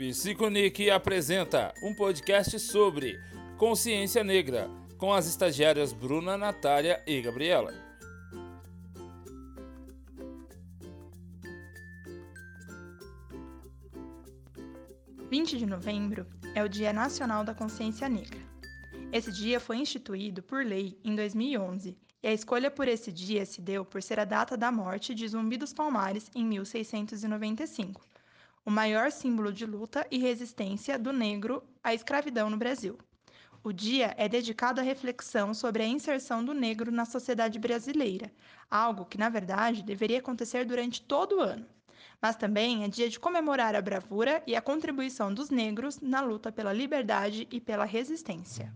Psiconic apresenta um podcast sobre consciência negra com as estagiárias Bruna, Natália e Gabriela. Vinte de novembro é o Dia Nacional da Consciência Negra. Esse dia foi instituído por lei em 2011 e a escolha por esse dia se deu por ser a data da morte de Zumbi dos Palmares em 1695, o maior símbolo de luta e resistência do negro à escravidão no Brasil. O dia é dedicado à reflexão sobre a inserção do negro na sociedade brasileira, algo que, na verdade, deveria acontecer durante todo o ano. Mas também é dia de comemorar a bravura e a contribuição dos negros na luta pela liberdade e pela resistência.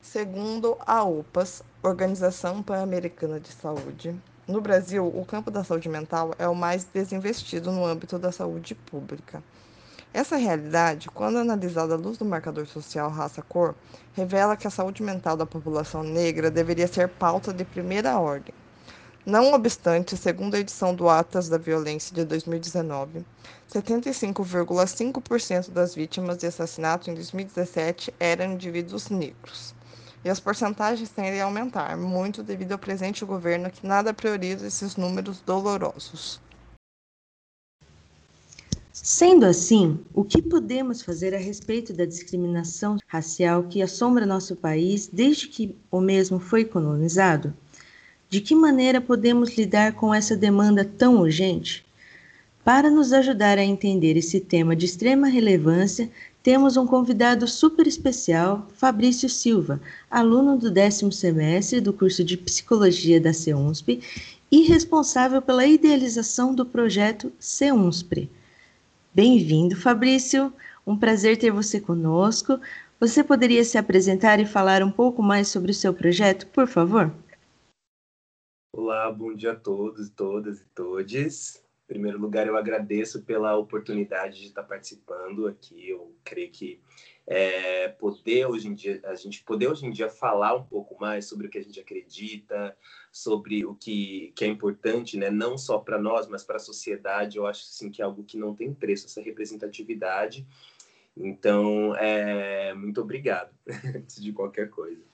Segundo a OPAS, Organização Pan-Americana de Saúde, no Brasil, o campo da saúde mental é o mais desinvestido no âmbito da saúde pública. Essa realidade, quando analisada à luz do marcador social raça-cor, revela que a saúde mental da população negra deveria ser pauta de primeira ordem. Não obstante, segundo a edição do Atas da Violência de 2019, 75,5% das vítimas de assassinato em 2017 eram indivíduos negros e as porcentagens tendem a aumentar, muito devido ao presente governo que nada prioriza esses números dolorosos. Sendo assim, o que podemos fazer a respeito da discriminação racial que assombra nosso país desde que o mesmo foi colonizado? De que maneira podemos lidar com essa demanda tão urgente? Para nos ajudar a entender esse tema de extrema relevância, temos um convidado super especial, Fabrício Silva, aluno do décimo semestre do curso de Psicologia da CEUNSP e responsável pela idealização do projeto CEUNSPRE. Bem-vindo, Fabrício. Um prazer ter você conosco. Você poderia se apresentar e falar um pouco mais sobre o seu projeto, por favor? Olá, bom dia a todos, todas e todes. Em primeiro lugar, eu agradeço pela oportunidade de estar participando aqui. Eu creio que é, poder hoje em dia a gente poder hoje em dia falar um pouco mais sobre o que a gente acredita, sobre o que, que é importante, né? Não só para nós, mas para a sociedade. Eu acho assim que é algo que não tem preço essa representatividade. Então, é, muito obrigado antes de qualquer coisa.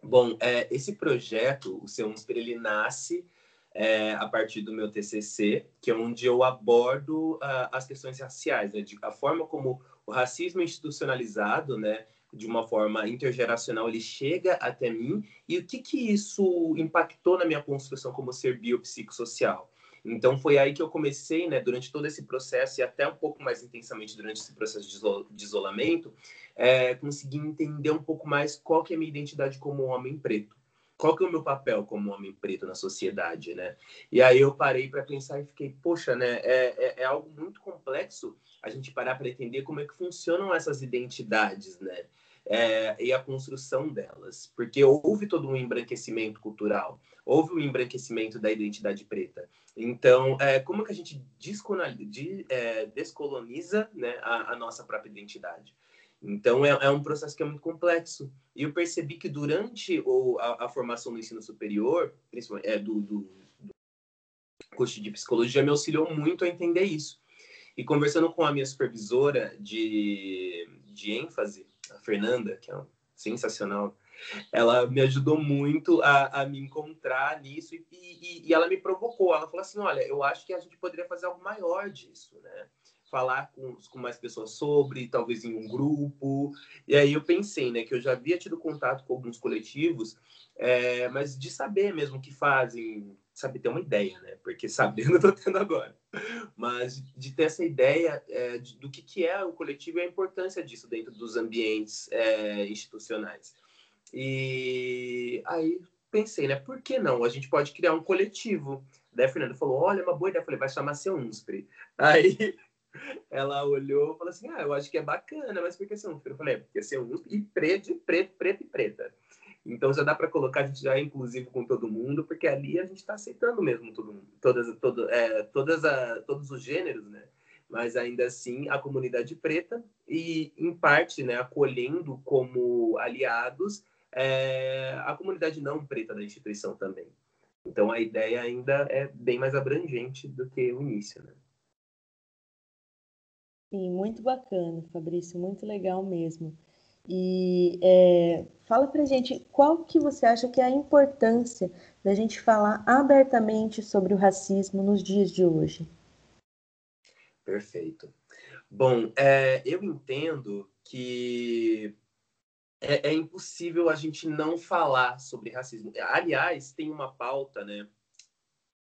Bom, é, esse projeto, o Seu Unspir, ele nasce é, a partir do meu TCC, que é onde eu abordo uh, as questões raciais, né? De, a forma como o racismo institucionalizado, né, de uma forma intergeracional, ele chega até mim e o que que isso impactou na minha construção como ser biopsicossocial. Então foi aí que eu comecei, né, durante todo esse processo e até um pouco mais intensamente durante esse processo de isolamento, é, conseguir entender um pouco mais qual que é a minha identidade como homem preto qual que é o meu papel como homem preto na sociedade, né? E aí eu parei para pensar e fiquei, poxa, né? É, é, é, algo muito complexo a gente parar para entender como é que funcionam essas identidades, né? É, e a construção delas, porque houve todo um embranquecimento cultural, houve um embranquecimento da identidade preta. Então, é, como que a gente de, é, descoloniza né, a, a nossa própria identidade? Então, é, é, um processo que é muito complexo. E eu percebi que durante o, a, a, formação do ensino superior, principalmente é, do, do, do, curso de psicologia, me auxiliou muito a entender isso. E conversando com a minha supervisora de, de ênfase, a Fernanda, que é sensacional, ela me ajudou muito a, a me encontrar nisso e, e, e ela me provocou. Ela falou assim: olha, eu acho que a gente poderia fazer algo maior disso, né? Falar com, com mais pessoas sobre, talvez em um grupo. E aí eu pensei, né, que eu já havia tido contato com alguns coletivos, é, mas de saber mesmo o que fazem, saber ter uma ideia, né? Porque sabendo eu tô tendo agora. Mas de ter essa ideia é, de, do que, que é o coletivo e a importância disso dentro dos ambientes é, institucionais. E aí pensei, né? Por que não? A gente pode criar um coletivo. Daí a Fernanda falou: olha, uma boa ideia. Eu falei, vai chamar seu Unspre. Aí ela olhou e falou assim: Ah, eu acho que é bacana, mas por que ser um Eu falei: é, porque ser um e preto, preto, preto e preta. Então já dá para colocar, a gente já é inclusivo com todo mundo, porque ali a gente está aceitando mesmo todo mundo, todas, todo, é, todas a, todos os gêneros, né? Mas ainda assim a comunidade preta e, em parte, né, acolhendo como aliados é, a comunidade não preta da instituição também. Então a ideia ainda é bem mais abrangente do que o início, né? Sim, muito bacana, Fabrício, muito legal mesmo. E é, fala pra gente qual que você acha que é a importância da gente falar abertamente sobre o racismo nos dias de hoje. Perfeito. Bom, é, eu entendo que é, é, impossível a gente não falar sobre racismo. Aliás, tem uma pauta, né?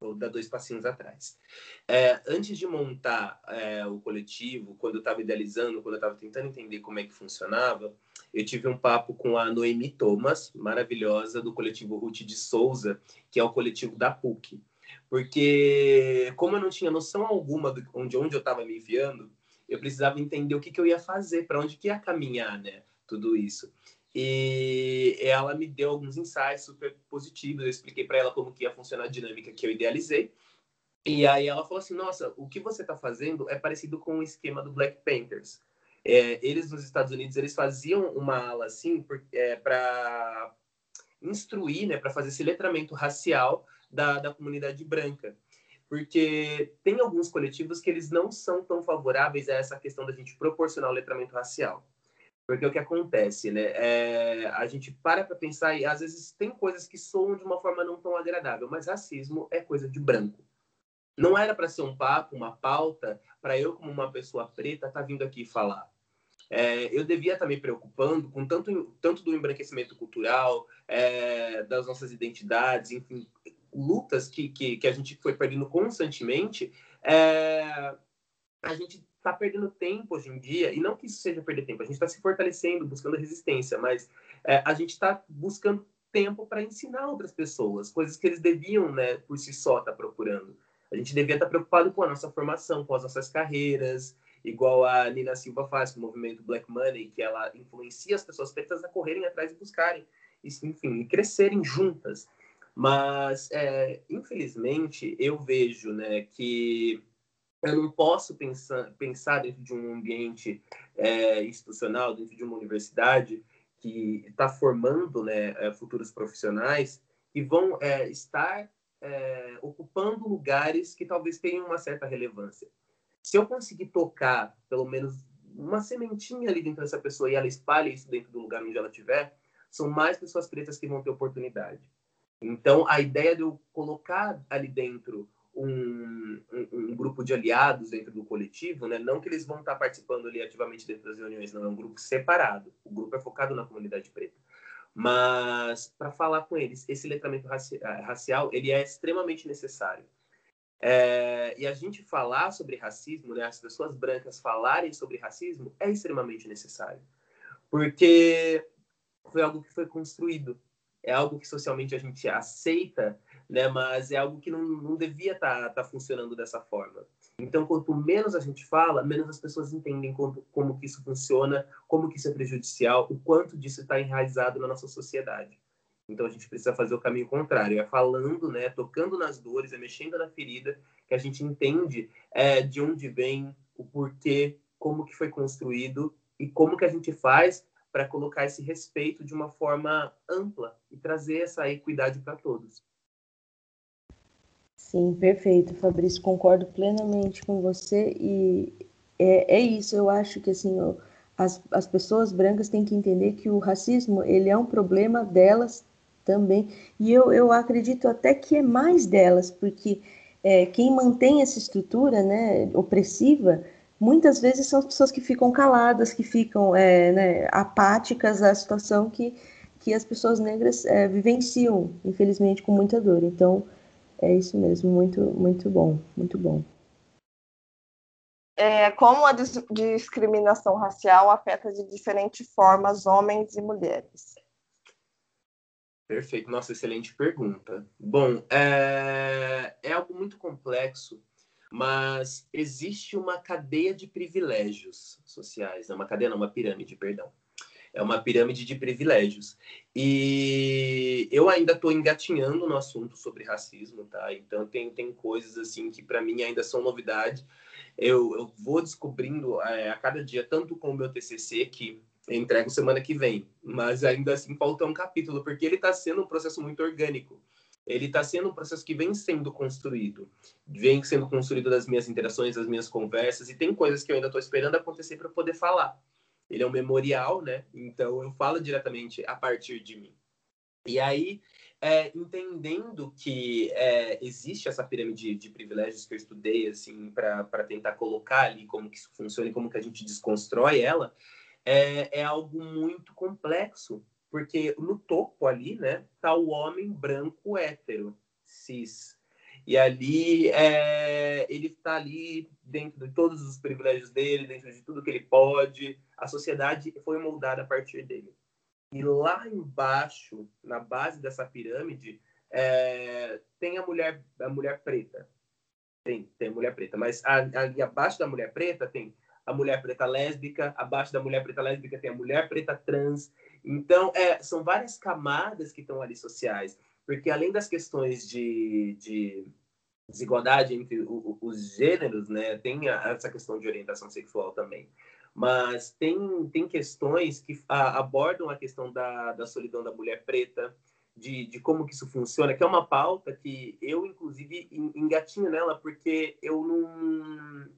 Vou dar dois passinhos atrás. É, antes de montar é, o coletivo, quando eu estava idealizando, quando eu estava tentando entender como é que funcionava, eu tive um papo com a Noemi Thomas, maravilhosa, do coletivo Ruth de Souza, que é o coletivo da PUC. Porque, como eu não tinha noção alguma de onde, onde eu estava me enviando, eu precisava entender o que, que eu ia fazer, para onde que ia caminhar, né? Tudo isso. E ela me deu alguns insights super positivos. Eu expliquei para ela como que ia funcionar a dinâmica que eu idealizei. E aí ela falou assim: Nossa, o que você está fazendo é parecido com o esquema do Black Panthers. É, eles nos Estados Unidos eles faziam uma ala assim é, para instruir, né, para fazer esse letramento racial da, da comunidade branca. Porque tem alguns coletivos que eles não são tão favoráveis a essa questão da gente proporcionar o letramento racial. Porque o que acontece, né? É, a gente para para pensar e às vezes tem coisas que soam de uma forma não tão agradável, mas racismo é coisa de branco. Não era para ser um papo, uma pauta, para eu, como uma pessoa preta, estar tá vindo aqui falar. É, eu devia estar tá me preocupando com tanto, tanto do embranquecimento cultural, é, das nossas identidades, enfim, lutas que, que, que, a gente foi perdendo constantemente. É, a gente está perdendo tempo hoje em dia, e não que isso seja perder tempo, a gente está se fortalecendo, buscando resistência, mas é, a gente está buscando tempo para ensinar outras pessoas, coisas que eles deviam, né, por si só, estar tá procurando. A gente devia estar tá preocupado com a nossa formação, com as nossas carreiras, igual a Nina Silva faz com o movimento Black Money, que ela influencia as pessoas pretas a correrem atrás e buscarem, enfim, e crescerem juntas. Mas, é, infelizmente, eu vejo né, que eu não posso pensar, pensar dentro de um ambiente é, institucional, dentro de uma universidade que está formando né, é, futuros profissionais que vão é, estar é, ocupando lugares que talvez tenham uma certa relevância. Se eu conseguir tocar pelo menos uma sementinha ali dentro dessa pessoa e ela espalha isso dentro do lugar onde ela estiver, são mais pessoas pretas que vão ter oportunidade. Então, a ideia de eu colocar ali dentro um, um, um, grupo de aliados dentro do coletivo, né? Não que eles vão estar participando ali ativamente dentro das reuniões, não, é um grupo separado. O grupo é focado na comunidade preta. Mas, para falar com eles, esse letramento raci eh, racial, ele é extremamente necessário. É, e a gente falar sobre racismo, né? As pessoas brancas falarem sobre racismo é extremamente necessário. Porque foi algo que foi construído. É algo que socialmente a gente aceita né? Mas é algo que não, não devia estar tá, tá funcionando dessa forma. Então, quanto menos a gente fala, menos as pessoas entendem como, como que isso funciona, como que isso é prejudicial, o quanto disso está enraizado na nossa sociedade. Então, a gente precisa fazer o caminho contrário, é falando, né, tocando nas dores, é mexendo na ferida, que a gente entende é, de onde vem, o porquê, como que foi construído e como que a gente faz para colocar esse respeito de uma forma ampla e trazer essa equidade para todos. Sim, perfeito, Fabrício, concordo plenamente com você e é, é isso, eu acho que assim, as, as pessoas brancas têm que entender que o racismo, ele é um problema delas também, e eu, eu acredito até que é mais delas, porque é, quem mantém essa estrutura, né, opressiva, muitas vezes são as pessoas que ficam caladas, que ficam é, né, apáticas à situação que, que as pessoas negras é, vivenciam, infelizmente, com muita dor. Então, é isso mesmo, muito, muito bom, muito bom. É, como a discriminação racial afeta de diferentes formas homens e mulheres? Perfeito, nossa, excelente pergunta. Bom, é, é algo muito complexo, mas existe uma cadeia de privilégios sociais, não, uma cadeia não, uma pirâmide, perdão é uma pirâmide de privilégios. E eu ainda estou engatinhando no assunto sobre racismo, tá? Então tem, tem coisas assim que para mim ainda são novidade. Eu, eu vou descobrindo é, a cada dia, tanto com o meu TCC, que entrego semana que vem, mas ainda assim falta um capítulo, porque ele está sendo um processo muito orgânico. ele está sendo um processo que vem sendo construído, vem sendo construído das minhas interações, das minhas conversas, e tem coisas que eu ainda estou esperando acontecer para poder falar. Ele é um memorial, né? Então eu falo diretamente a partir de mim. E aí, é, entendendo que é, existe essa pirâmide de, privilégios que eu estudei, assim, para tentar colocar ali como que isso funciona e como que a gente desconstrói ela, é, é algo muito complexo, porque no topo ali, né, tá o homem branco hétero, cis. E ali é, ele está ali dentro de todos os privilégios dele, dentro de tudo que ele pode. A sociedade foi moldada a partir dele. E lá embaixo, na base dessa pirâmide, é, tem a mulher, a mulher preta. Tem, tem mulher preta. Mas ali abaixo da mulher preta tem a mulher preta lésbica, abaixo da mulher preta lésbica tem a mulher preta trans. Então, é, são várias camadas que estão ali sociais. Porque além das questões de, de desigualdade entre o, os gêneros, né, tem essa questão de orientação sexual também. Mas tem, tem questões que a, abordam a questão da, da solidão da mulher preta, de, de como que isso funciona, que é uma pauta que eu, inclusive, engatinho nela, porque eu não...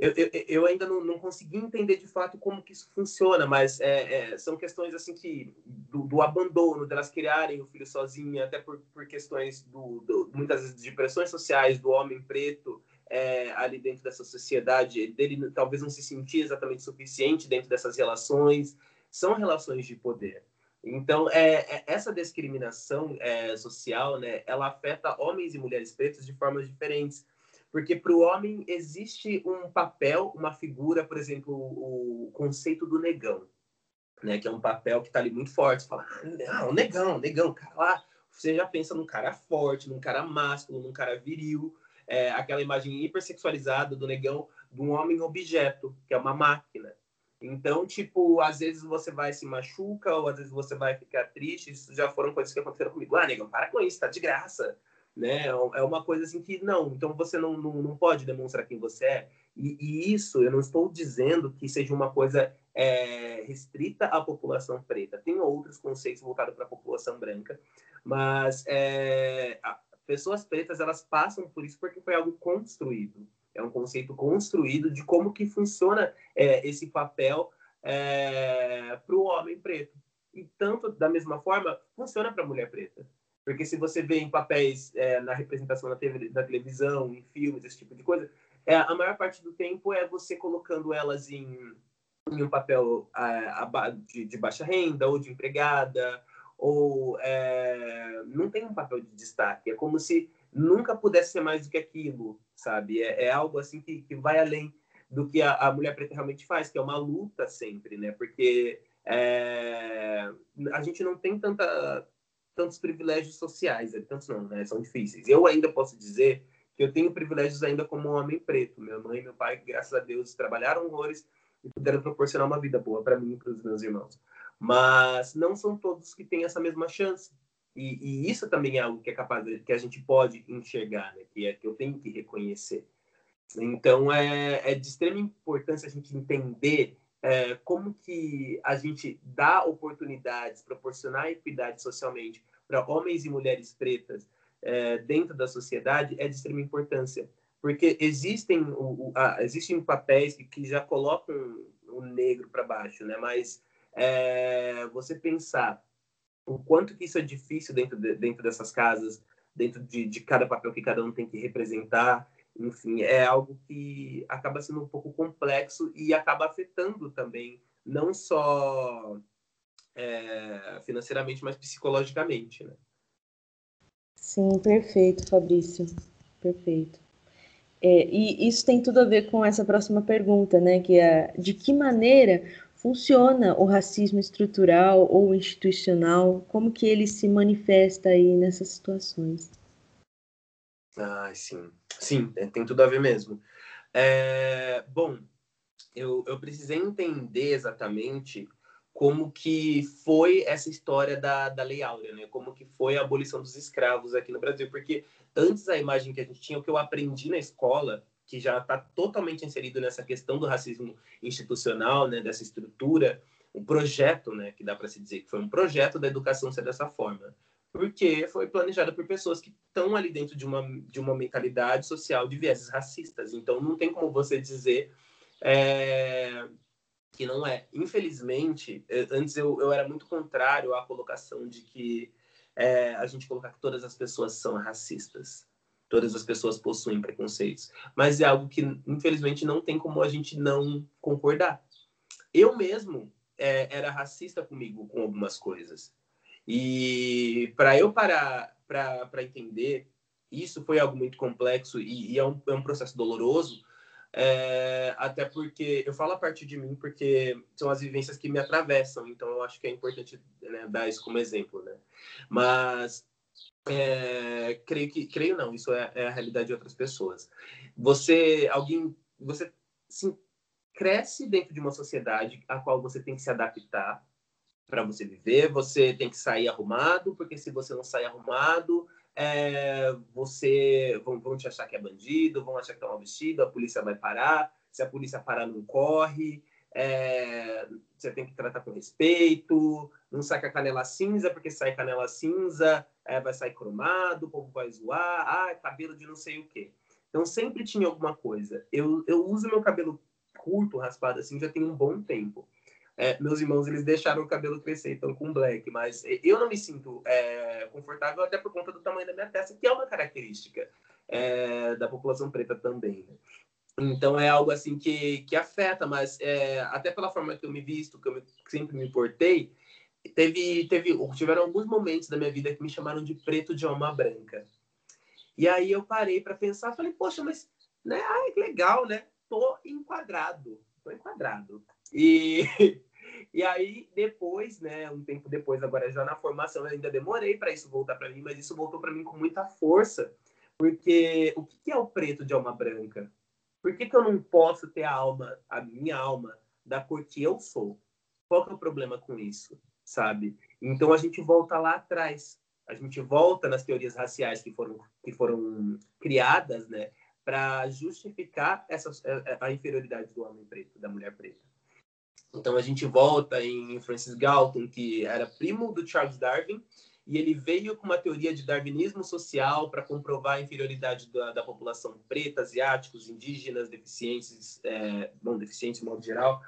Eu, eu, eu ainda não, não, consegui entender de fato como que isso funciona, mas é, é, são questões assim que do, do, abandono, delas criarem o filho sozinha, até por, por questões do, do, muitas vezes de pressões sociais do homem preto, é, ali dentro dessa sociedade, dele talvez não se sentir exatamente suficiente dentro dessas relações, são relações de poder. Então, é, é essa discriminação é, social, né, ela afeta homens e mulheres pretos de formas diferentes. Porque para o homem existe um papel, uma figura, por exemplo, o, conceito do negão, né, que é um papel que está ali muito forte. Você fala, ah, não, negão, negão, cara lá. Você já pensa num cara forte, num cara másculo, num cara viril é, aquela imagem hipersexualizada do negão de um homem objeto, que é uma máquina. Então, tipo, às vezes você vai se machuca, ou às vezes você vai ficar triste. Isso já foram coisas que aconteceram comigo. Ah, negão, para com isso, tá de graça. Né? É uma coisa assim que, não, então você não, não, não pode demonstrar quem você é. E, e, isso, eu não estou dizendo que seja uma coisa é, restrita à população preta. Tem outros conceitos voltados para a população branca, mas é, pessoas pretas elas passam por isso porque foi algo construído. É um conceito construído de como que funciona é, esse papel é, para o homem preto. E tanto da mesma forma funciona para a mulher preta. Porque se você vê em papéis é, na representação na, TV, na, televisão, em filmes, esse tipo de coisa, é, a maior parte do tempo é você colocando elas em, em um papel é, de, de, baixa renda ou de empregada ou é, não tem um papel de destaque. É como se nunca pudesse ser mais do que aquilo, sabe? É, é algo assim que, que vai além do que a, a, mulher preta realmente faz, que é uma luta sempre, né? Porque é, a gente não tem tanta, tantos privilégios sociais, tantos não, né? São difíceis. Eu ainda posso dizer que eu tenho privilégios ainda como homem preto. Minha mãe e meu pai, graças a Deus, trabalharam horrores e puderam proporcionar uma vida boa para mim e para os meus irmãos mas não são todos que têm essa mesma chance. E, e, isso também é algo que é capaz que a gente pode enxergar, né? que é que eu tenho que reconhecer. Então é, é de extrema importância a gente entender é, como que a gente dá oportunidades, proporcionar equidade socialmente para homens e mulheres pretas é, dentro da sociedade é de extrema importância, porque existem o, o, a, existem papéis que, que já colocam o negro para baixo, né? Mas é, você pensar o quanto que isso é difícil dentro, de, dentro dessas casas, dentro de, de cada papel que cada um tem que representar, enfim, é algo que acaba sendo um pouco complexo e acaba afetando também, não só é, financeiramente, mas psicologicamente, né? Sim, perfeito, Fabrício, perfeito. É, e isso tem tudo a ver com essa próxima pergunta, né? Que é de que maneira funciona o racismo estrutural ou institucional? Como que ele se manifesta aí nessas situações? Ah, sim. Sim, é, tem tudo a ver mesmo. É, bom, eu, eu precisei entender exatamente como que foi essa história da, da Lei Áurea, né? Como que foi a abolição dos escravos aqui no Brasil. Porque antes a imagem que a gente tinha, o que eu aprendi na escola, que já está totalmente inserido nessa questão do racismo institucional, né, dessa estrutura, um projeto, né, que dá para se dizer que foi um projeto da educação ser dessa forma. porque foi planejada por pessoas que estão ali dentro de uma, de uma mentalidade social de vieses racistas. Então, não tem como você dizer é, que não é. Infelizmente, antes eu, eu era muito contrário à colocação de que é, a gente colocar que todas as pessoas são racistas. Todas as pessoas possuem preconceitos. Mas é algo que, infelizmente, não tem como a gente não concordar. Eu mesmo é, era racista comigo com algumas coisas. E para eu parar para entender, isso foi algo muito complexo e, e é, um, é um processo doloroso, é, até porque eu falo a partir de mim porque são as vivências que me atravessam, então eu acho que é importante né, dar isso como exemplo, né? Mas é, creio que creio não, isso é, é, a realidade de outras pessoas. Você, alguém, você sim, cresce dentro de uma sociedade a qual você tem que se adaptar para você viver, você tem que sair arrumado, porque se você não sair arrumado, é, você vão, vão, te achar que é bandido, vão achar que é mal vestido, a polícia vai parar, se a polícia parar, não corre, é, você tem que tratar com respeito, não sai com a canela cinza, porque sai canela cinza, é, vai sair cromado, o povo vai zoar, ah, cabelo de não sei o quê. Então sempre tinha alguma coisa. Eu, eu uso meu cabelo curto, raspado assim, já tem um bom tempo. É, meus irmãos, eles deixaram o cabelo crescer, então com black, mas eu não me sinto é, confortável até por conta do tamanho da minha testa, que é uma característica é, da população preta também. Né? Então é algo assim que, que afeta, mas é, até pela forma que eu me visto, que eu me, sempre me portei, teve, teve, tiveram alguns momentos da minha vida que me chamaram de preto de alma branca. E aí eu parei para pensar, falei, poxa, mas né, que legal, né? Tô enquadrado, tô enquadrado. E E aí, depois, né, um tempo depois, agora já na formação, eu ainda demorei para isso voltar para mim, mas isso voltou para mim com muita força, porque o que é o preto de alma branca? Por que, que eu não posso ter a alma, a minha alma, da cor que eu sou? Qual que é o problema com isso, sabe? Então a gente volta lá atrás, a gente volta nas teorias raciais que foram, que foram criadas, né, para justificar essa, a inferioridade do homem preto, da mulher preta. Então a gente volta em Francis Galton, que era primo do Charles Darwin, e ele veio com uma teoria de darwinismo social para comprovar a inferioridade da, da, população preta, asiáticos, indígenas, deficientes, é, bom, deficientes de modo geral.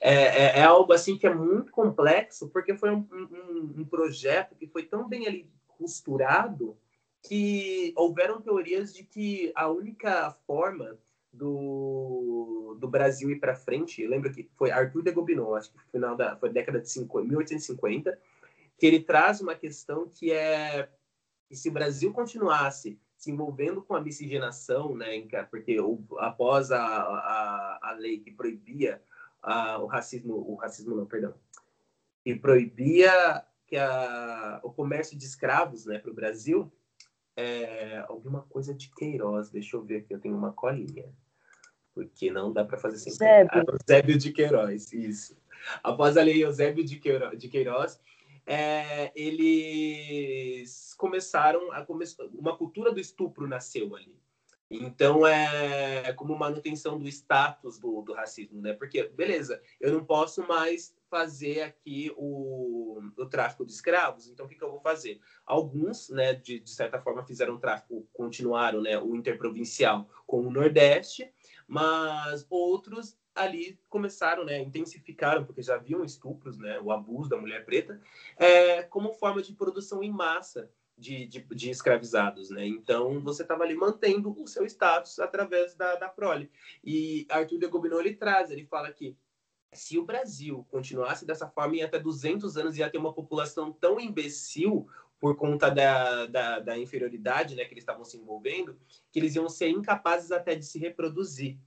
É, é, é, algo assim que é muito complexo, porque foi um, um, um projeto que foi tão bem ali costurado que houveram teorias de que a única forma do, do Brasil ir para frente, lembra que foi Arthur de Gobineau, acho que foi final da foi década de 50, 1850, que ele traz uma questão que é que se o Brasil continuasse se envolvendo com a miscigenação, né, porque após a, a, a lei que proibia a, o racismo, o racismo não, perdão, que proibia que a, o comércio de escravos, né, para o Brasil, é, alguma coisa de Queiroz, deixa eu ver aqui, eu tenho uma colinha porque não dá para fazer sem Zébio. Eusébio de Queiroz, isso. Após a lei Eusébio de Queiroz, de Queiroz é, eles começaram a come... uma cultura do estupro nasceu ali. Então é como manutenção do status do, do racismo, né? Porque beleza, eu não posso mais fazer aqui o, o tráfico de escravos. Então o que, que eu vou fazer? Alguns, né, de, de certa forma fizeram tráfico, continuaram, né, o interprovincial com o Nordeste mas outros ali começaram, né, intensificaram, porque já haviam estupros, né, o abuso da mulher preta, é, como forma de produção em massa de, de, de escravizados, né? Então você estava ali mantendo o seu status através da, da prole. E Arthur de Gobineau ele traz, ele fala que se o Brasil continuasse dessa forma, em até 200 anos ia ter uma população tão imbecil por conta da, da, da, inferioridade né, que eles estavam se envolvendo, que eles iam ser incapazes até de se reproduzir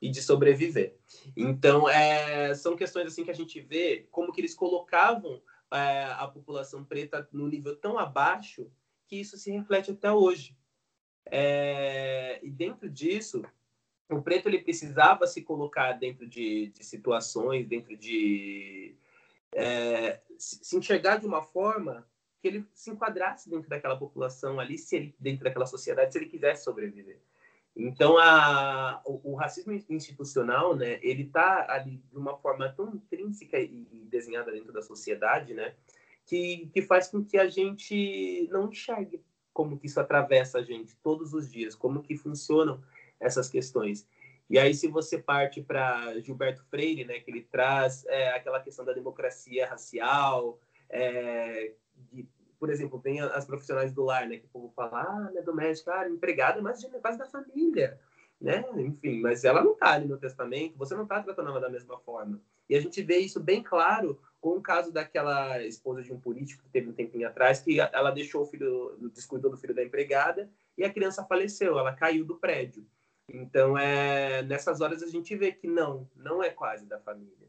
e de sobreviver. Então, é, são questões assim que a gente vê como que eles colocavam é, a população preta no nível tão abaixo que isso se reflete até hoje. É, e dentro disso, o preto ele precisava se colocar dentro de, de situações, dentro de é, se enxergar de uma forma que ele se enquadrasse dentro daquela população ali, se ele dentro daquela sociedade, se ele quisesse sobreviver. Então, a, o, o racismo institucional, né, ele está ali de uma forma tão intrínseca e, desenhada dentro da sociedade, né, que, que faz com que a gente não enxergue como que isso atravessa a gente todos os dias, como que funcionam essas questões. E aí, se você parte para Gilberto Freire, né, que ele traz é, aquela questão da democracia racial, é, de, por exemplo, vem as profissionais do lar, né, que o povo fala, ah, minha doméstica, ah, empregada, mas é quase da família, né? Enfim, mas ela não está ali no testamento, você não está tratando ela da mesma forma. E a gente vê isso bem claro com o caso daquela esposa de um político que teve um tempinho atrás, que ela deixou o filho, descuidou do filho da empregada e a criança faleceu, ela caiu do prédio. Então, é, nessas horas a gente vê que não, não é quase da família,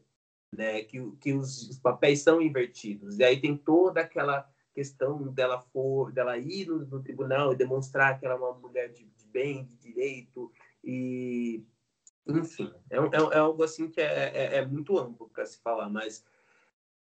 né? Que, que os, os papéis são invertidos. E aí tem toda aquela questão dela for, dela ir no, no tribunal e demonstrar que ela é uma mulher de, de bem, de direito e enfim, é, é, é algo assim que é, é, é muito amplo para se falar, mas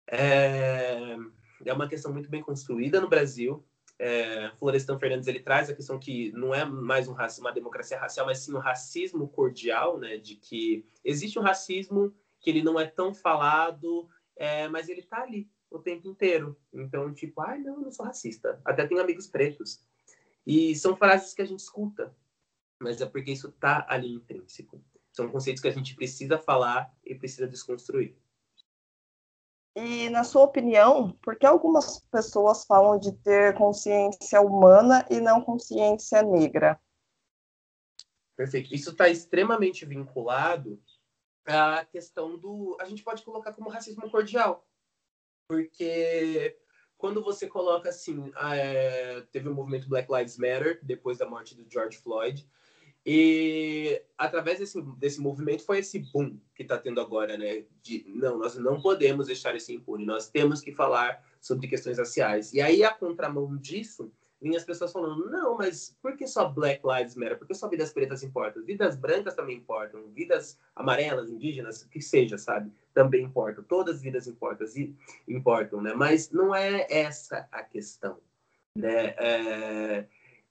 é, é uma questão muito bem construída no Brasil, é, Florestan Fernandes ele traz a questão que não é mais um racismo, uma democracia racial, mas sim um racismo cordial, né? De que existe um racismo que ele não é tão falado, é, mas ele tá ali o tempo inteiro. Então, tipo, ai, não, eu não sou racista. Até tenho amigos pretos. E são frases que a gente escuta, mas é porque isso tá ali intrínseco. São conceitos que a gente precisa falar e precisa desconstruir. E, na sua opinião, por que algumas pessoas falam de ter consciência humana e não consciência negra? Perfeito. Isso está extremamente vinculado à questão do. A gente pode colocar como racismo cordial. Porque quando você coloca assim. É... Teve o movimento Black Lives Matter, depois da morte do George Floyd. E através desse, desse movimento foi esse boom que está tendo agora, né? De não, nós não podemos deixar isso impune, nós temos que falar sobre questões raciais. E aí, a contramão disso, vinha as pessoas falando: não, mas por que só Black Lives Matter? Por que só vidas pretas importam? Vidas brancas também importam, vidas amarelas, indígenas, que seja, sabe? Também importam. Todas as vidas importam, importam, né? Mas não é essa a questão, né? É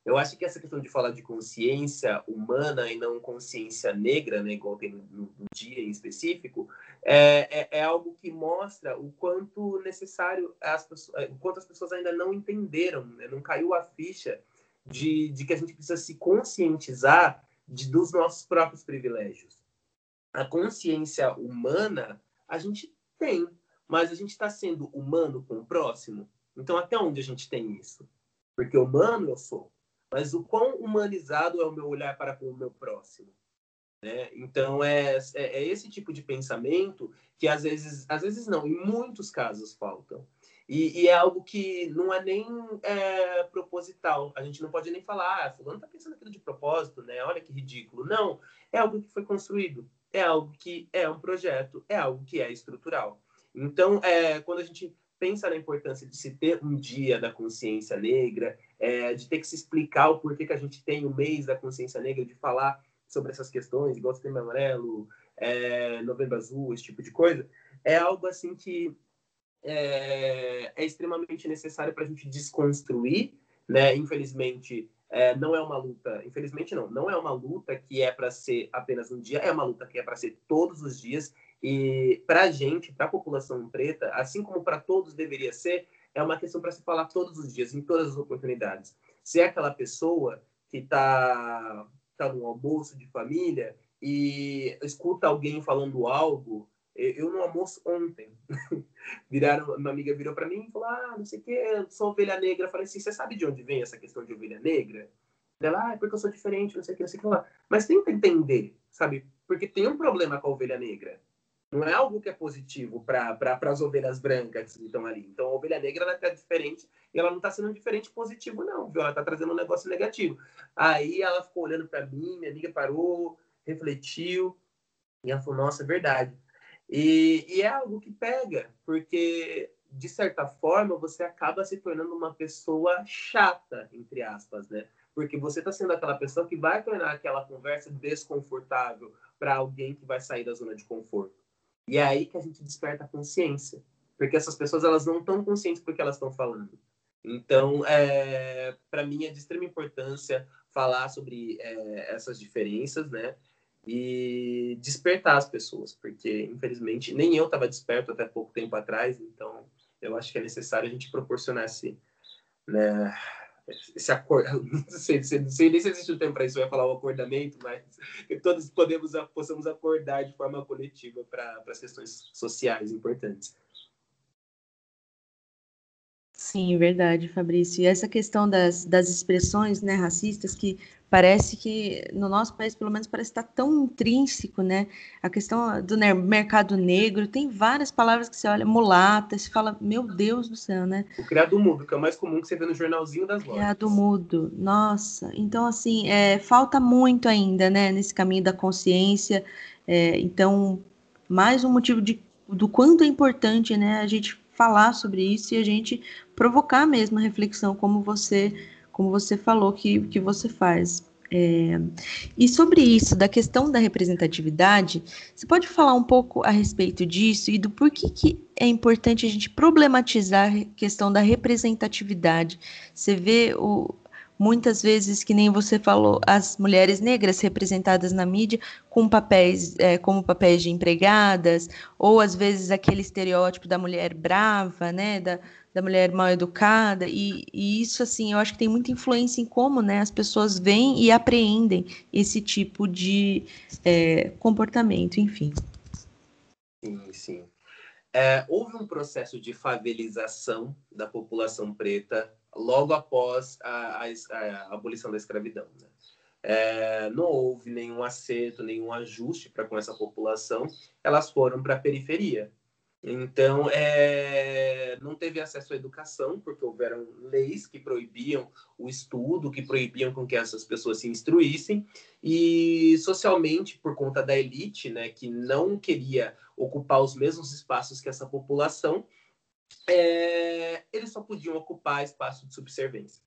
eu acho que essa questão de falar de consciência humana e não consciência negra, né, igual tem no, no dia em específico, é, é, é, algo que mostra o quanto necessário as pessoas, é, o quanto as pessoas ainda não entenderam, né, não caiu a ficha de, de que a gente precisa se conscientizar de, dos nossos próprios privilégios. A consciência humana a gente tem, mas a gente está sendo humano com o próximo. Então, até onde a gente tem isso? Porque humano eu sou mas o quão humanizado é o meu olhar para com o meu próximo. Né? Então, é, é, é, esse tipo de pensamento que às vezes, às vezes não, em muitos casos faltam. E, e é algo que não é nem é, proposital. A gente não pode nem falar, ah, fulano está pensando aquilo de propósito, né? Olha que ridículo. Não, é algo que foi construído, é algo que é um projeto, é algo que é estrutural. Então, é, quando a gente pensa na importância de se ter um dia da consciência negra, é, de ter que se explicar o porquê que a gente tem o mês da consciência negra, de falar sobre essas questões, igual Setembro Amarelo, é, Novembro Azul, esse tipo de coisa, é algo assim que é, é extremamente necessário para a gente desconstruir, né? Infelizmente, é, não é uma luta, infelizmente não, não é uma luta que é para ser apenas um dia, é uma luta que é para ser todos os dias e para a gente, para a população preta, assim como para todos deveria ser, é uma questão para se falar todos os dias, em todas as oportunidades. Se é aquela pessoa que está tá no almoço de família e escuta alguém falando algo, eu no almoço ontem, viraram, uma amiga virou para mim e falou, ah, não sei o que, sou ovelha negra. Eu falei assim, você sabe de onde vem essa questão de ovelha negra? Ela, ah, é porque eu sou diferente, não sei o que, não sei o que lá. Mas tenta entender, sabe? Porque tem um problema com a ovelha negra. Não é algo que é positivo para pra, as ovelhas brancas que estão ali. Então, a ovelha negra ela está diferente e ela não está sendo diferente positivo, não, viu? Ela está trazendo um negócio negativo. Aí ela ficou olhando para mim, minha amiga parou, refletiu e ela falou: Nossa, é verdade. E, e é algo que pega, porque de certa forma você acaba se tornando uma pessoa chata, entre aspas, né? Porque você está sendo aquela pessoa que vai tornar aquela conversa desconfortável para alguém que vai sair da zona de conforto. E é aí que a gente desperta a consciência, porque essas pessoas elas não estão conscientes do que elas estão falando. Então, é, para mim é de extrema importância falar sobre é, essas diferenças, né? E despertar as pessoas, porque infelizmente nem eu estava desperto até pouco tempo atrás, então eu acho que é necessário a gente proporcionar esse, né, esse acordo, não sei, não sei nem se existe um tempo para isso, vai falar o acordamento, mas que todos podemos, possamos acordar de forma coletiva para as questões sociais importantes. Sim, verdade, Fabrício. E essa questão das, das expressões né, racistas que parece que no nosso país, pelo menos, parece estar tão intrínseco, né? A questão do mercado negro, tem várias palavras que você olha, mulata, você fala, meu Deus do céu, né? O criado mudo, que é o mais comum que você vê no jornalzinho das lojas. Criado mudo, nossa. Então, assim, é, falta muito ainda, né, nesse caminho da consciência. É, então, mais um motivo de, do quanto é importante, né, a gente falar sobre isso e a gente provocar mesmo a reflexão, como você, como você falou que, que você faz. É, e sobre isso, da questão da representatividade, você pode falar um pouco a respeito disso e do porquê que é importante a gente problematizar a questão da representatividade? Você vê o, muitas vezes, que nem você falou, as mulheres negras representadas na mídia com papéis, é, como papéis de empregadas, ou às vezes aquele estereótipo da mulher brava, né, da, da mulher mal educada, e, e, isso, assim, eu acho que tem muita influência em como, né, as pessoas veem e apreendem esse tipo de é, comportamento, enfim. Sim, sim. É, houve um processo de favelização da população preta logo após a, a, a abolição da escravidão. Né? É, não houve nenhum acerto, nenhum ajuste para com essa população, elas foram para a periferia. Então, é, não teve acesso à educação, porque houveram leis que proibiam o estudo, que proibiam com que essas pessoas se instruíssem, e socialmente, por conta da elite, né, que não queria ocupar os mesmos espaços que essa população, é, eles só podiam ocupar espaço de subservência.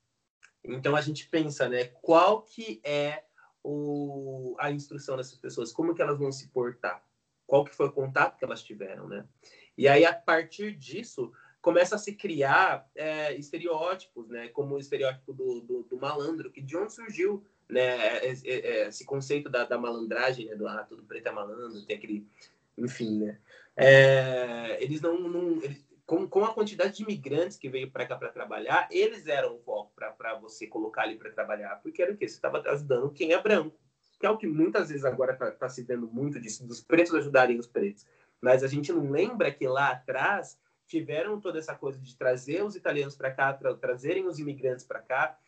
Então a gente pensa, né, qual que é o, a instrução dessas pessoas, como que elas vão se portar, qual que foi o contato que elas tiveram, né? E aí a partir disso começa a se criar é, estereótipos, né, como o estereótipo do, do, do, malandro, que de onde surgiu, né, esse conceito da, da malandragem, né, do ah, tudo preto é malandro, tem aquele, enfim, né? É, eles não, não eles, com, com a quantidade de imigrantes que veio para cá para trabalhar, eles eram o foco para você colocar ali para trabalhar, porque era o quê? Você estava ajudando quem é branco, que é o que muitas vezes agora está tá se vendo muito disso, dos pretos ajudarem os pretos. Mas a gente não lembra que lá atrás tiveram toda essa coisa de trazer os italianos para cá, tra trazerem os imigrantes para cá,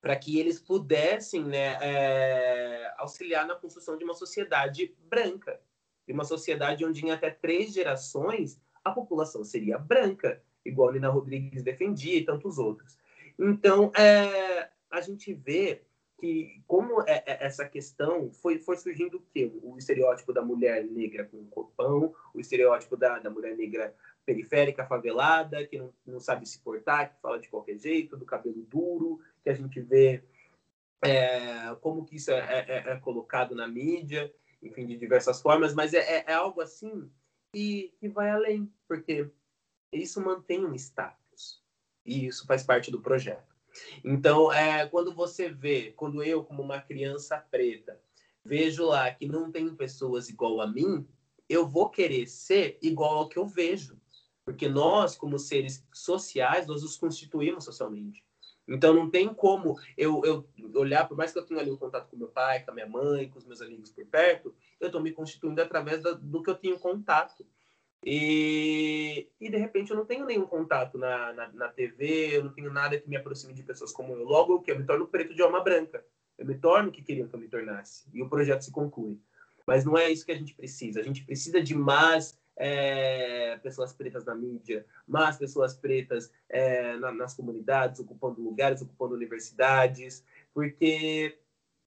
para que eles pudessem né, é, auxiliar na construção de uma sociedade branca, de uma sociedade onde em até três gerações a população seria branca, igual Nina Rodrigues defendia e tantos outros. Então, é, a gente vê que como é, é, essa questão foi, foi surgindo o quê? O estereótipo da mulher negra com corpão, o estereótipo da, da mulher negra periférica, favelada, que não, não sabe se portar, que fala de qualquer jeito, do cabelo duro, que a gente vê é, como que isso é, é, é, colocado na mídia, enfim, de diversas formas, mas é, é algo assim e, vai além, porque isso mantém um status. E isso faz parte do projeto. Então, é, quando você vê, quando eu, como uma criança preta, vejo lá que não tem pessoas igual a mim, eu vou querer ser igual ao que eu vejo. Porque nós, como seres sociais, nós nos constituímos socialmente. Então não tem como eu, eu olhar, por mais que eu tenha ali um contato com meu pai, com a minha mãe, com os meus amigos por perto, eu estou me constituindo através da, do que eu tenho contato. E, e de repente eu não tenho nenhum contato na, na, na, TV, eu não tenho nada que me aproxime de pessoas como eu. Logo, que? Eu me torno preto de alma branca. Eu me torno o que queriam que eu me tornasse. E o projeto se conclui. Mas não é isso que a gente precisa. A gente precisa de mais é, pessoas pretas na mídia, mais pessoas pretas é, na, nas comunidades, ocupando lugares, ocupando universidades, porque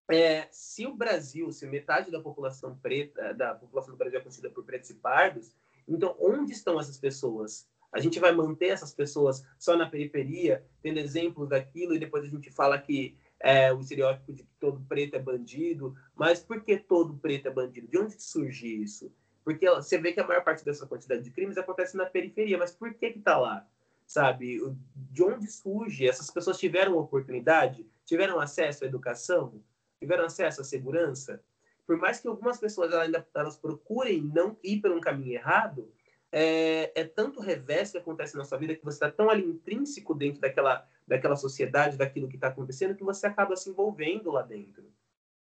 é, se o Brasil, se metade da população preta, da população do Brasil é conhecida por pretos e pardos, então onde estão essas pessoas? A gente vai manter essas pessoas só na periferia, tendo exemplos daquilo, e depois a gente fala que é, o estereótipo de que todo preto é bandido, mas por que todo preto é bandido? De onde surge isso? Porque você vê que a maior parte dessa quantidade de crimes acontece na periferia, mas por que que tá lá? Sabe? De onde surge? Essas pessoas tiveram oportunidade? Tiveram acesso à educação? Tiveram acesso à segurança? Por mais que algumas pessoas ainda elas procurem não ir pelo um caminho errado, é, é tanto revés que acontece na sua vida que você está tão ali intrínseco dentro daquela, daquela sociedade, daquilo que está acontecendo, que você acaba se envolvendo lá dentro.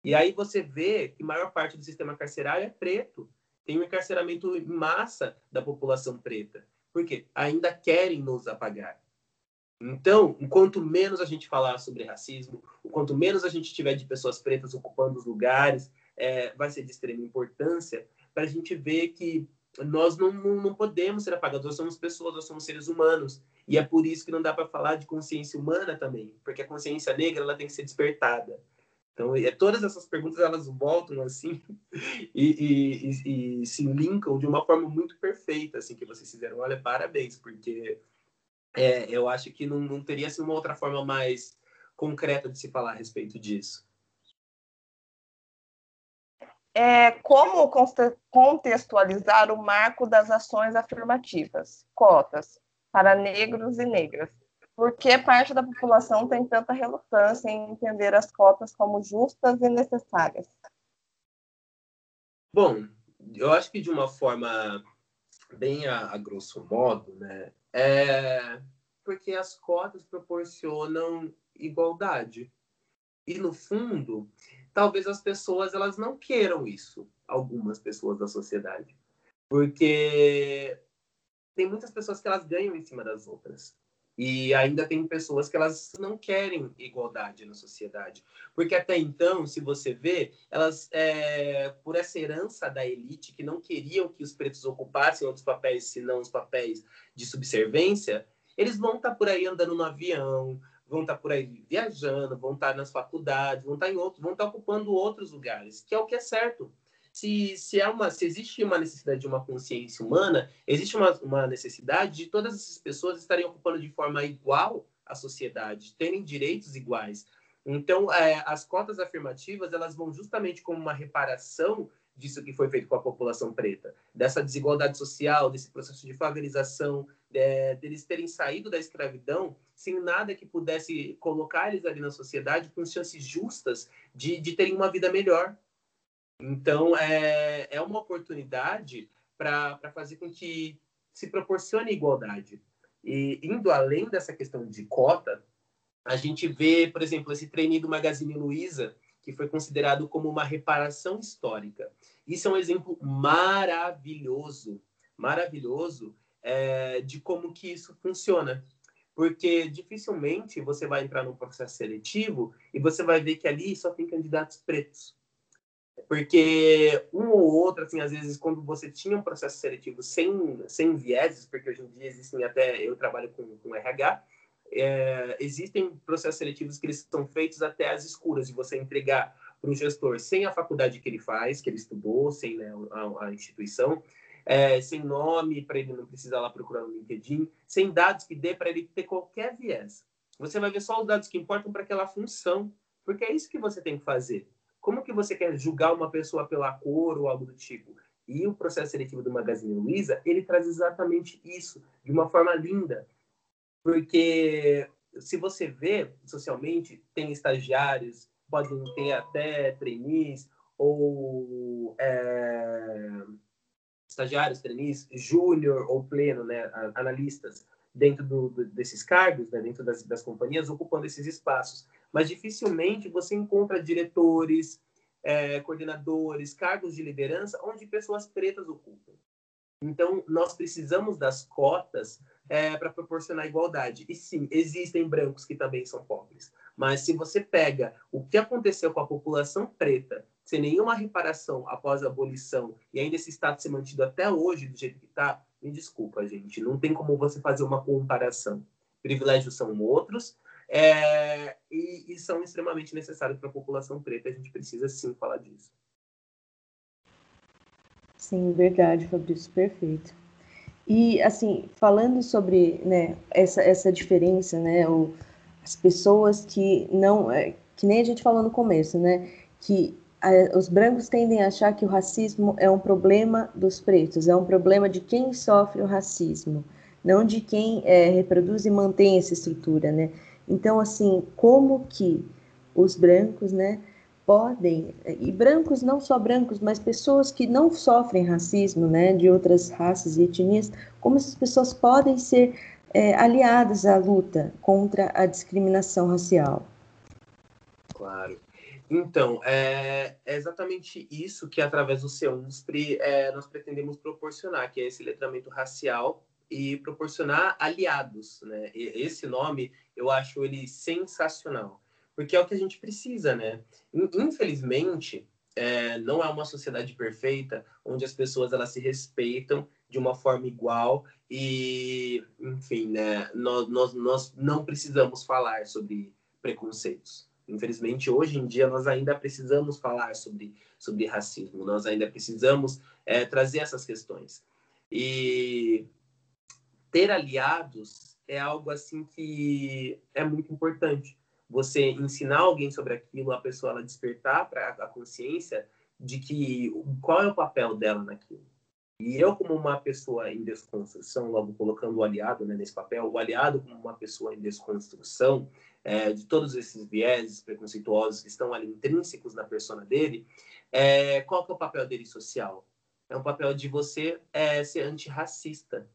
E aí você vê que a maior parte do sistema carcerário é preto. Tem um encarceramento em massa da população preta. Por quê? Ainda querem nos apagar. Então, quanto menos a gente falar sobre racismo, quanto menos a gente tiver de pessoas pretas ocupando os lugares, é, vai ser de extrema importância para a gente ver que nós não, não, não, podemos ser apagados, nós somos pessoas, nós somos seres humanos. E é por isso que não dá para falar de consciência humana também, porque a consciência negra ela tem que ser despertada. Então, é, todas essas perguntas elas voltam assim e, e, e, se linkam de uma forma muito perfeita, assim, que vocês fizeram. Olha, parabéns, porque é, eu acho que não, não teria assim, uma outra forma mais concreta de se falar a respeito disso. É, como contextualizar o marco das ações afirmativas, cotas, para negros e negras? Por que parte da população tem tanta relutância em entender as cotas como justas e necessárias? Bom, eu acho que de uma forma bem a, a grosso modo, né, é porque as cotas proporcionam igualdade. E no fundo, talvez as pessoas elas não queiram isso, algumas pessoas da sociedade. Porque tem muitas pessoas que elas ganham em cima das outras. E ainda tem pessoas que elas não querem igualdade na sociedade. Porque até então, se você vê, elas, é, por essa herança da elite, que não queriam que os pretos ocupassem outros papéis, senão os papéis de subservência, eles vão estar tá por aí andando no avião, vão estar tá por aí viajando, vão estar tá nas faculdades, vão estar em outros, vão estar ocupando outros lugares, que é o que é certo se, se, é uma, se existe uma necessidade de uma consciência humana, existe uma, uma necessidade de todas essas pessoas estarem ocupando de forma igual a sociedade, terem direitos iguais. Então, é, as cotas afirmativas elas vão justamente como uma reparação disso que foi feito com a população preta, dessa desigualdade social, desse processo de favelização, é, deles terem saído da escravidão sem nada que pudesse colocar eles ali na sociedade com chances justas de, de terem uma vida melhor. Então, é, é uma oportunidade para fazer com que se proporcione igualdade. E indo além dessa questão de cota, a gente vê, por exemplo, esse treino do Magazine Luiza, que foi considerado como uma reparação histórica. Isso é um exemplo maravilhoso, maravilhoso é, de como que isso funciona. Porque dificilmente você vai entrar num processo seletivo e você vai ver que ali só tem candidatos pretos. Porque um ou outro, assim, às vezes, quando você tinha um processo seletivo sem, sem vieses, porque hoje em dia existem até, eu trabalho com, com RH, é, existem processos seletivos que eles são feitos até às escuras, de você entregar para o gestor sem a faculdade que ele faz, que ele estudou, sem né, a, a, instituição, é, sem nome, para ele não precisar lá procurar no LinkedIn, sem dados que dê para ele ter qualquer viés. Você vai ver só os dados que importam para aquela função, porque é isso que você tem que fazer. Como que você quer julgar uma pessoa pela cor ou algo do tipo? E o processo seletivo do Magazine Luiza, ele traz exatamente isso, de uma forma linda. Porque se você vê socialmente, tem estagiários, podem ter até trainees ou é, estagiários, trainees, júnior ou pleno, né, analistas dentro do, desses cargos, né, dentro das, das companhias, ocupando esses espaços mas dificilmente você encontra diretores, é, coordenadores, cargos de liderança onde pessoas pretas ocupam. Então, nós precisamos das cotas é, para proporcionar igualdade. E sim, existem brancos que também são pobres. Mas se você pega o que aconteceu com a população preta, sem nenhuma reparação após a abolição, e ainda esse status ser mantido até hoje do jeito que está, me desculpa, gente, não tem como você fazer uma comparação. Privilégios são outros, é, e, e, são extremamente necessários para a população preta. A gente precisa sim falar disso. Sim, verdade, Fabrício, perfeito. E assim, falando sobre né, essa, essa diferença, né, o, as pessoas que não, é, que nem a gente falou no começo, né, que a, os brancos tendem a achar que o racismo é um problema dos pretos, é um problema de quem sofre o racismo, não de quem é, reproduz e mantém essa estrutura, né? Então, assim, como que os brancos, né, podem, e brancos, não só brancos, mas pessoas que não sofrem racismo, né, de outras raças e etnias, como essas pessoas podem ser é, aliadas à luta contra a discriminação racial? Claro. Então, é, é exatamente isso que, através do CEUNSPRE, é, nós pretendemos proporcionar, que é esse letramento racial e proporcionar aliados, né? E esse nome, eu acho ele sensacional, porque é o que a gente precisa, né? Infelizmente, é, não é uma sociedade perfeita onde as pessoas elas se respeitam de uma forma igual e, enfim, né? Nós, nós, nós não precisamos falar sobre preconceitos Infelizmente, hoje em dia, nós ainda precisamos falar sobre, sobre racismo, nós ainda precisamos é, trazer essas questões. E ter aliados é algo assim que é muito importante. Você ensinar alguém sobre aquilo, a pessoa ela despertar para a consciência de que qual é o papel dela naquilo. E eu, como uma pessoa em desconstrução, logo colocando o aliado né, nesse papel, o aliado como uma pessoa em desconstrução, é, de todos esses vieses preconceituosos que estão ali intrínsecos na persona dele, é, qual que é o papel dele social? É um papel de você é, ser antirracista,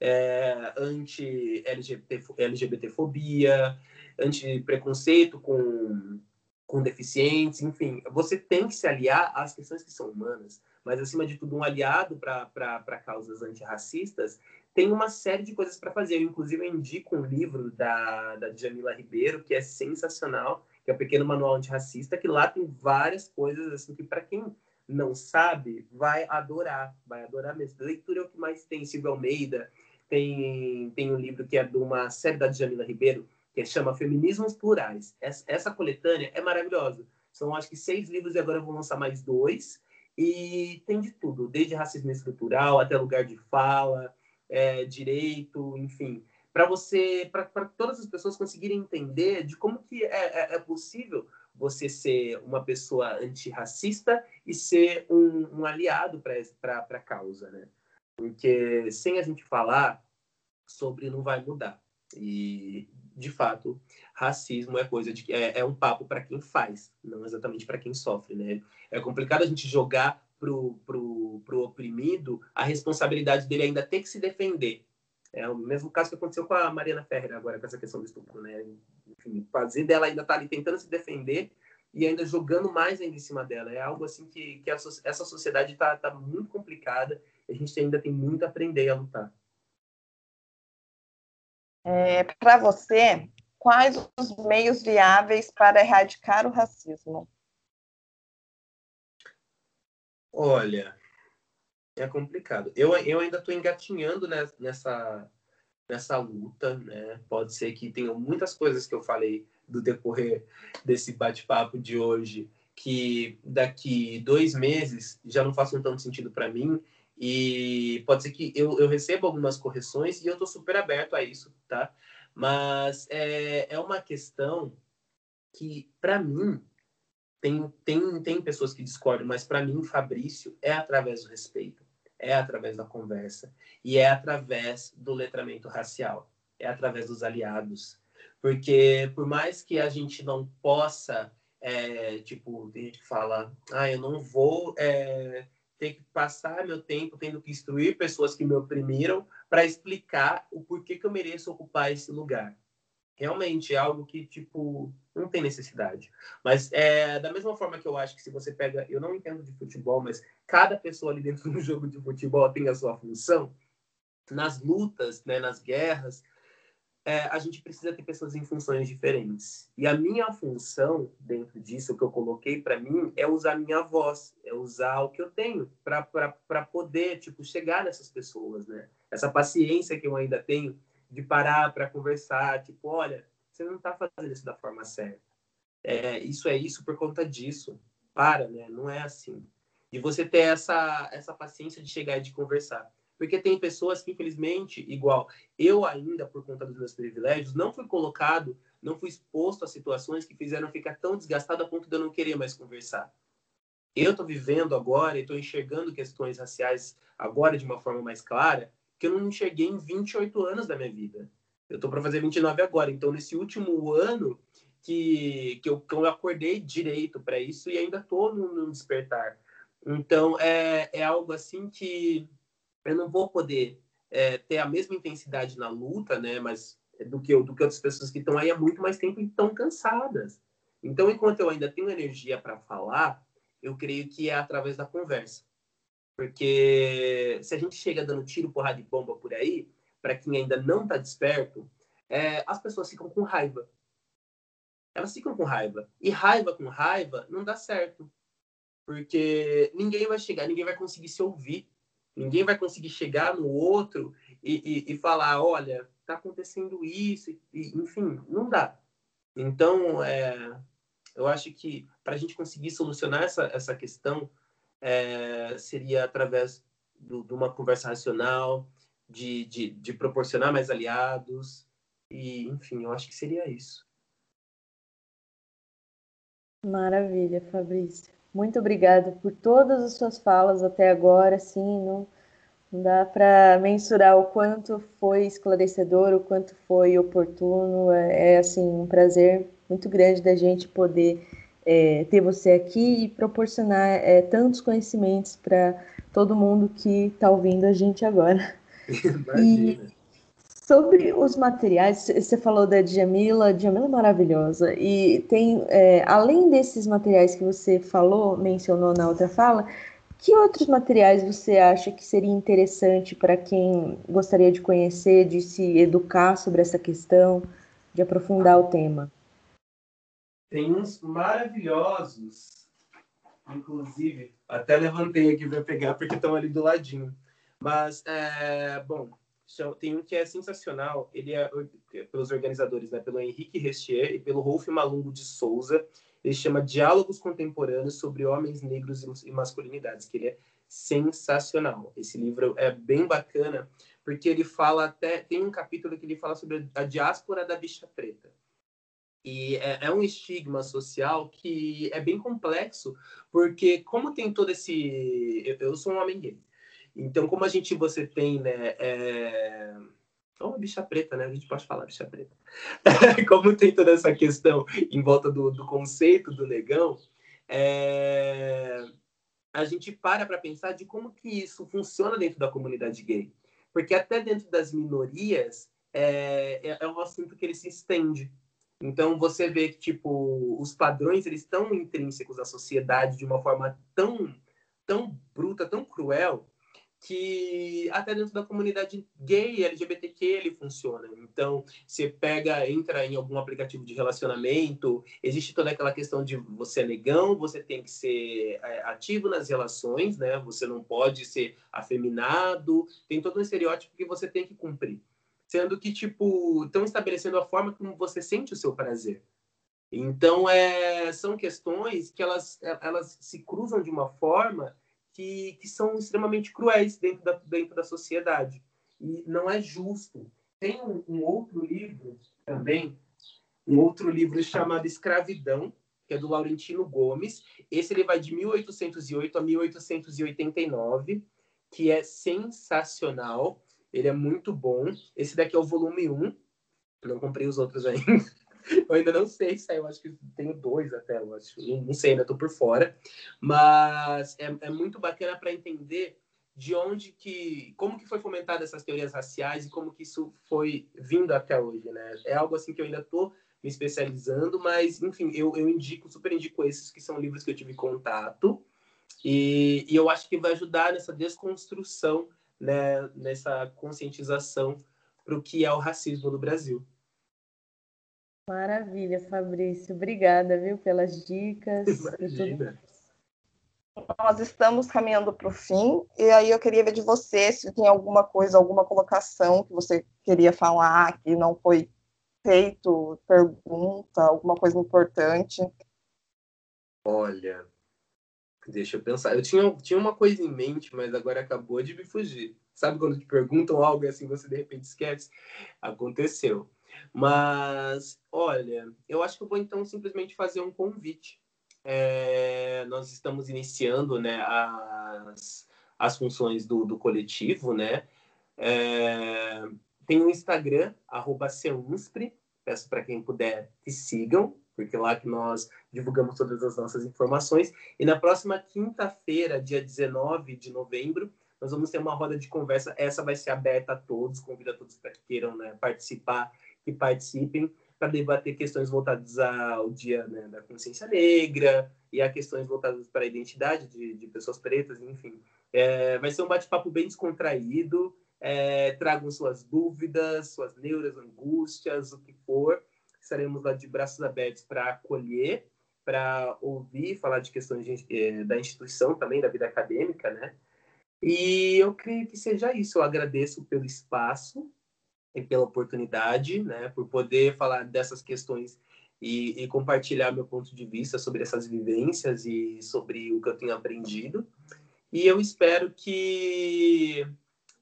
é, anti-LGBTfobia, anti-preconceito com, com deficientes, enfim. Você tem que se aliar às questões que são humanas, mas, acima de tudo, um aliado para causas antirracistas tem uma série de coisas para fazer. Eu, inclusive, indico um livro da, da Jamila Ribeiro, que é sensacional, que é o Pequeno Manual Antirracista, que lá tem várias coisas assim que, para quem não sabe, vai adorar, vai adorar mesmo. Leitura é o que mais tem. Silvio Almeida tem, tem um livro que é de uma série da Jamila Ribeiro, que chama Feminismos Plurais. Essa, essa coletânea é maravilhosa. São, acho que, seis livros e agora eu vou lançar mais dois. E tem de tudo, desde racismo estrutural até lugar de fala, é, direito, enfim, para você, para todas as pessoas conseguirem entender de como que é, é, é possível você ser uma pessoa antirracista e ser um, um aliado para a causa, né? Porque sem a gente falar sobre não vai mudar. E, de fato, racismo é coisa de é, é um papo para quem faz, não exatamente para quem sofre, né? É complicado a gente jogar pro, pro, pro oprimido a responsabilidade dele ainda ter que se defender. É o mesmo caso que aconteceu com a Mariana Ferreira agora, com essa questão do estupro, né? Enfim, fazer dela ainda tá ali tentando se defender e ainda jogando mais ainda em cima dela. É algo assim que, que essa sociedade tá, tá muito complicada a gente ainda tem muito a aprender a lutar. É, para você, quais os meios viáveis para erradicar o racismo? Olha, é complicado. Eu, eu ainda estou engatinhando nessa, nessa luta, né? Pode ser que tenha muitas coisas que eu falei do decorrer desse bate-papo de hoje que daqui dois meses já não façam tanto sentido para mim e pode ser que eu, eu receba algumas correções e eu estou super aberto a isso, tá? Mas é, é uma questão que, para mim, tem, tem, tem pessoas que discordam, mas para mim, Fabrício, é através do respeito, é através da conversa e é através do letramento racial, é através dos aliados. Porque por mais que a gente não possa, é, tipo, tem gente fala, ah, eu não vou é, ter que passar meu tempo tendo que instruir pessoas que me oprimiram para explicar o porquê que eu mereço ocupar esse lugar realmente é algo que, tipo, não tem necessidade. Mas é da mesma forma que eu acho que se você pega, eu não entendo de futebol, mas cada pessoa ali dentro do jogo de futebol tem a sua função. Nas lutas, né, nas guerras, é, a gente precisa ter pessoas em funções diferentes. E a minha função dentro disso, o que eu coloquei para mim, é usar a minha voz, é usar o que eu tenho para poder, tipo, chegar nessas pessoas, né? Essa paciência que eu ainda tenho de parar para conversar, tipo, olha, você não está fazendo isso da forma certa. É, isso é isso por conta disso. Para, né? Não é assim. De você ter essa, essa paciência de chegar e de conversar. Porque tem pessoas que, infelizmente, igual eu ainda, por conta dos meus privilégios, não fui colocado, não fui exposto a situações que fizeram ficar tão desgastado a ponto de eu não querer mais conversar. Eu estou vivendo agora e estou enxergando questões raciais agora de uma forma mais clara, que eu não enxerguei em 28 anos da minha vida. Eu estou para fazer 29 agora. Então, nesse último ano que, que, eu, que eu acordei direito para isso e ainda estou no, no, despertar. Então, é, é algo assim que eu não vou poder é, ter a mesma intensidade na luta, né? Mas do que, eu, do que outras pessoas que estão aí há muito mais tempo e estão cansadas. Então, enquanto eu ainda tenho energia para falar, eu creio que é através da conversa. Porque se a gente chega dando tiro, porrada de bomba por aí, para quem ainda não está desperto, é, as pessoas ficam com raiva. Elas ficam com raiva. E raiva com raiva não dá certo. Porque ninguém vai chegar, ninguém vai conseguir se ouvir. Ninguém vai conseguir chegar no outro e, e, e falar: olha, está acontecendo isso. E, enfim, não dá. Então, é, eu acho que para a gente conseguir solucionar essa, essa questão, é, seria através do, de uma conversa racional, de, de, de proporcionar mais aliados, e enfim, eu acho que seria isso. Maravilha, Fabrício. Muito obrigada por todas as suas falas até agora. Sim, não, não dá para mensurar o quanto foi esclarecedor, o quanto foi oportuno. É, é assim um prazer muito grande da gente poder é, ter você aqui e proporcionar é, tantos conhecimentos para todo mundo que está ouvindo a gente agora. E sobre os materiais, você falou da Djamila, Djamila é maravilhosa, e tem, é, além desses materiais que você falou, mencionou na outra fala, que outros materiais você acha que seria interessante para quem gostaria de conhecer, de se educar sobre essa questão, de aprofundar o tema? Tem uns maravilhosos, inclusive, até levantei aqui para pegar porque estão ali do ladinho. Mas, é, bom, tem um que é sensacional, ele é pelos organizadores, né, pelo Henrique Restier e pelo Rolf Malungo de Souza. Ele chama Diálogos Contemporâneos sobre Homens Negros e Masculinidades, que ele é sensacional. Esse livro é bem bacana, porque ele fala até. Tem um capítulo que ele fala sobre a diáspora da bicha preta. E é, é, um estigma social que é bem complexo, porque como tem todo esse... Eu, eu sou um homem gay. Então, como a gente, você tem, né... É... Oh, bicha preta, né? A gente pode falar bicha preta. como tem toda essa questão em volta do, do conceito do negão, é... a gente para para pensar de como que isso funciona dentro da comunidade gay. Porque até dentro das minorias, é, é, é um assunto que ele se estende. Então você vê que tipo os padrões eles estão intrínsecos à sociedade de uma forma tão tão bruta, tão cruel que até dentro da comunidade gay, LGBTQ, ele funciona. Então, você pega, entra em algum aplicativo de relacionamento, existe toda aquela questão de você é negão, você tem que ser é, ativo nas relações, né? Você não pode ser afeminado, tem todo um estereótipo que você tem que cumprir sendo que, tipo, estão estabelecendo a forma como você sente o seu prazer. Então, é, são questões que elas, elas se cruzam de uma forma que, que são extremamente cruéis dentro da, dentro da sociedade. E não é justo. Tem um, um outro livro também, um outro livro chamado Escravidão, que é do Laurentino Gomes. Esse ele vai de 1808 a 1889, que é sensacional. Ele é muito bom. Esse daqui é o volume 1. Não comprei os outros ainda. Eu ainda não sei se eu acho que tenho dois até, eu acho. Não sei, ainda estou por fora. Mas é, é muito bacana para entender de onde que, como que foi fomentada essas teorias raciais e como que isso foi vindo até hoje, né? É algo assim que eu ainda estou me especializando, mas enfim, eu, eu indico, super indico esses que são livros que eu tive contato e, e eu acho que vai ajudar nessa desconstrução né, nessa conscientização para o que é o racismo no Brasil. Maravilha, Fabrício. Obrigada, viu, pelas dicas. Imagina. Nós estamos caminhando para o fim, e aí eu queria ver de você se tem alguma coisa, alguma colocação que você queria falar, que não foi feito, pergunta, alguma coisa importante. Olha, Deixa eu pensar. Eu tinha, tinha uma coisa em mente, mas agora acabou de me fugir. Sabe quando te perguntam algo e assim você de repente esquece? Aconteceu. Mas, olha, eu acho que eu vou então simplesmente fazer um convite. É, nós estamos iniciando né, as, as funções do, do coletivo, né? É, tem o Instagram, arroba Peço para quem puder que sigam. porque é lá que nós divulgamos todas as nossas informações. E na próxima quinta-feira, dia 19 de novembro, nós vamos ter uma roda de conversa. Essa vai ser aberta a todos, convido a todos para que queiram né, participar, que participem, para debater questões voltadas ao Dia né, da Consciência Negra e a questões voltadas para a identidade de, de pessoas pretas, enfim. É, vai ser um bate-papo bem descontraído. É, tragam suas dúvidas, suas neuras, angústias, o que for. Estaremos lá de braços abertos para acolher, para ouvir, falar de questões de, é, da instituição também, da vida acadêmica, né? E eu creio que seja isso. Eu agradeço pelo espaço e pela oportunidade, né, por poder falar dessas questões e, e, compartilhar meu ponto de vista sobre essas vivências e sobre o que eu tenho aprendido. E eu espero que,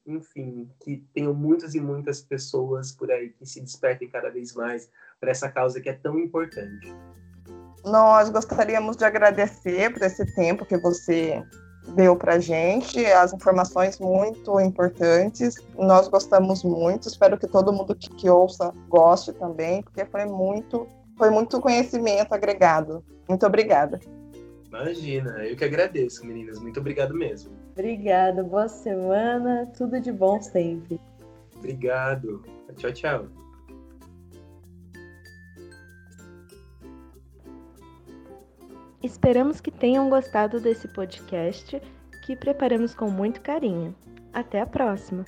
enfim, que tenham muitas e muitas pessoas por aí que se despertem cada vez mais para essa causa que é tão importante. Nós gostaríamos de agradecer por esse tempo que você deu para gente, as informações muito importantes. Nós gostamos muito, espero que todo mundo que, que ouça goste também, porque foi muito, foi muito conhecimento agregado. Muito obrigada. Imagina, eu que agradeço, meninas. Muito obrigado mesmo. Obrigada, boa semana, tudo de bom sempre. Obrigado. Tchau, tchau. Esperamos que tenham gostado desse podcast que preparamos com muito carinho. Até a próxima!